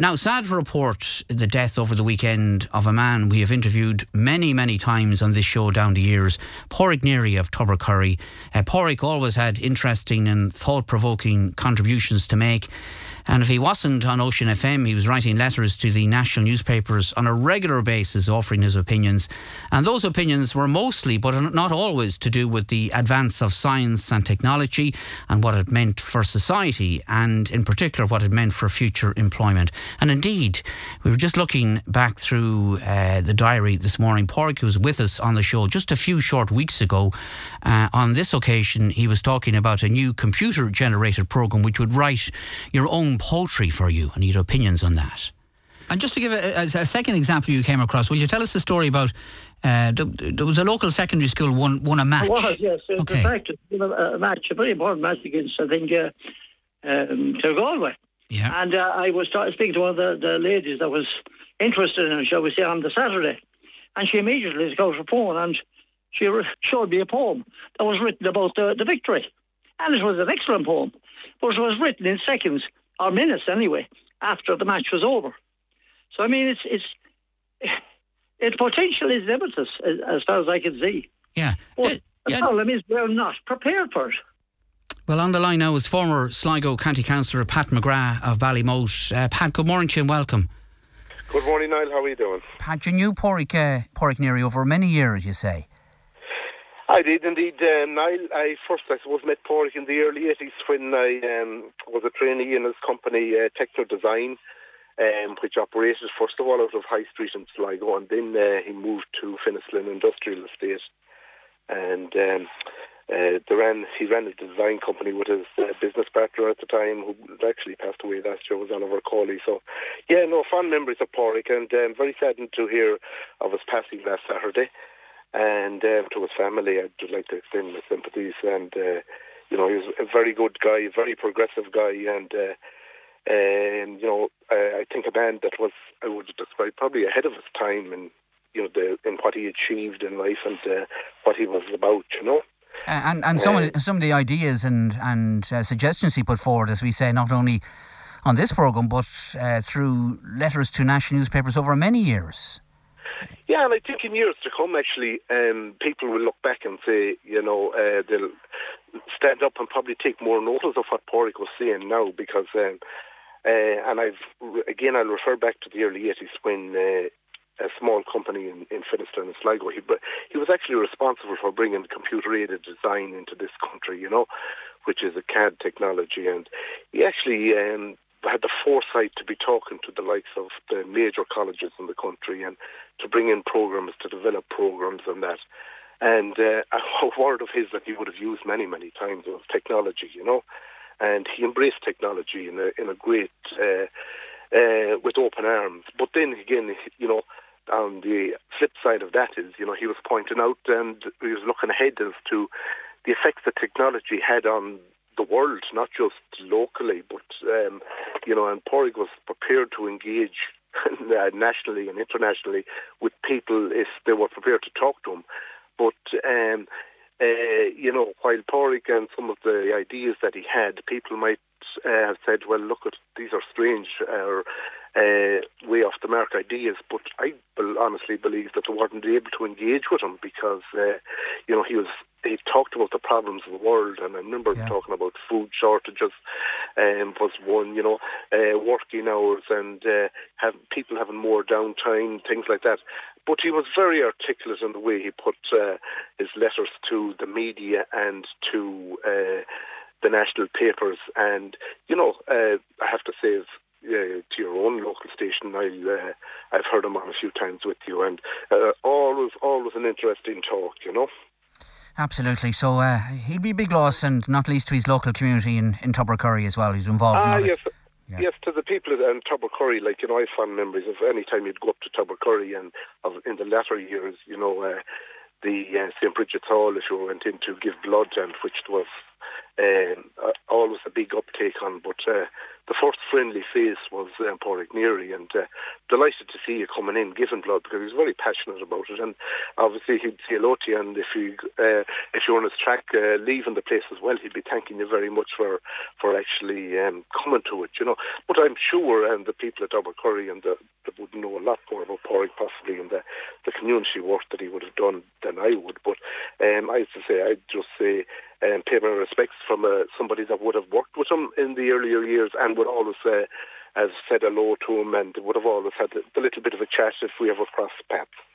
now, sad report the death over the weekend of a man we have interviewed many, many times on this show down the years, Pádraig Neary of Tubbercurry. Uh, Pádraig always had interesting and thought provoking contributions to make. And if he wasn't on Ocean FM, he was writing letters to the national newspapers on a regular basis, offering his opinions. And those opinions were mostly, but not always, to do with the advance of science and technology and what it meant for society, and in particular, what it meant for future employment. And indeed, we were just looking back through uh, the diary this morning. Pádraig was with us on the show just a few short weeks ago. Uh, on this occasion, he was talking about a new computer generated program which would write your own poultry for you and he had opinions on that. And just to give a, a, a second example you came across, will you tell us the story about uh, there was a local secondary school won won a match. It was, yes. It okay. was a, a match, a very important match against, I think, uh, um, to Galway. Yeah. And uh, I was speaking to one of the, the ladies that was interested in it, shall we say, on the Saturday. And she immediately got her phone and she showed me a poem that was written about the, the victory. And it was an excellent poem. But it was written in seconds or minutes anyway, after the match was over. So I mean, it's it's its potential is limitless as, as far as I can see. Yeah. But uh, the problem is we're not prepared for it. Well, on the line now is former Sligo County Councillor Pat McGrath of Ballymote. Uh, Pat, good morning to you and welcome. Good morning, Niall. How are you doing? Pat, you knew Pádraig, uh, Pádraig Neary over many years, you say. I did indeed, um, Niall. I first, I suppose, met Pádraig in the early 80s when I um, was a trainee in his company, uh, Techno Design, um, which operated first of all out of High Street in Sligo, and then uh, he moved to Finisklin Industrial Estate. And um, uh, ran, he ran a design company with his uh, business partner at the time, who actually passed away last year, was Oliver Cawley. So, yeah, no, fond memories of Pádraig, and um, very saddened to hear of his passing last Saturday and uh, to his family, I'd like to extend my sympathies. And uh, you know, he was a very good guy, a very progressive guy, and uh, and you know, I, I think a man that was I would describe probably ahead of his time in you know the in what he achieved in life and uh, what he was about. You know. And and some of the, some of the ideas and and uh, suggestions he put forward, as we say, not only on this program but uh, through letters to national newspapers over many years. Yeah, and I think in years to come, actually, um, people will look back and say, you know, uh, they'll stand up and probably take more notice of what Pádraig was saying now because, um, uh, and I've, again, I'll refer back to the early 80s when uh, a small company in, in Finisklin and Sligo, he, he was actually responsible for bringing computer-aided design into this country, you know, which is a CAD technology. And he actually um, had the foresight to be talking to the likes of the major colleges in the country and to bring in programs, to develop programs and that. And uh, a word of his that he would have used many, many times was technology, you know. And he embraced technology in a, in a great, uh, uh, with open arms. But then again, you know, on the flip side of that is, you know, he was pointing out and he was looking ahead as to the effects that technology had on the world, not just locally, but um, you know, and Pádraig was prepared to engage uh, nationally and internationally with people if they were prepared to talk to him. But um, uh, you know, while Pádraig and some of the ideas that he had, people might uh, have said, "Well, look at these are strange or uh, way off the mark ideas." But I honestly believe that they weren't able to engage with him because, uh, you know, he was he talked about the problems of the world, and I remember yeah. talking about food shortages um, was one, you know, uh, working hours and uh, have people having more downtime, things like that. But he was very articulate in the way he put uh, his letters to the media and to uh, the national papers. And you know, uh, I have to say, uh, to your own local station. I uh, I've heard him on a few times with you, and uh, always always an interesting talk. You know. Absolutely. So uh, he'd be a big loss, and not least to his local community in, in Tubbercurry as well. He's involved ah, in yes. Yeah. Yes, to the people in Tubbercurry, like, you know, I have fond memories of any time you'd go up to Tubbercurry and of, in the latter years, you know, uh, the uh, St. Bridget's Hall, if you went in to give blood, and which was um, always a big uptake on. But uh, the first friendly face was um, Pádraig Neary, and uh, delighted to see you coming in, giving blood because he's very passionate about it, and obviously he'd say hello to you, and if you uh, if you're on his track uh, leaving the place as well, he'd be thanking you very much for for actually um, coming to it, you know. But I'm sure um, the people at Curry and the, that would know a lot more about Pádraig possibly and the, the community work that he would have done than I would. But um, I have to say, I'd just say um, pay my respects from uh, somebody that would have worked with him in the earlier years and would always uh, have said hello to him and would have always had a, a little bit of a chat if we ever crossed paths.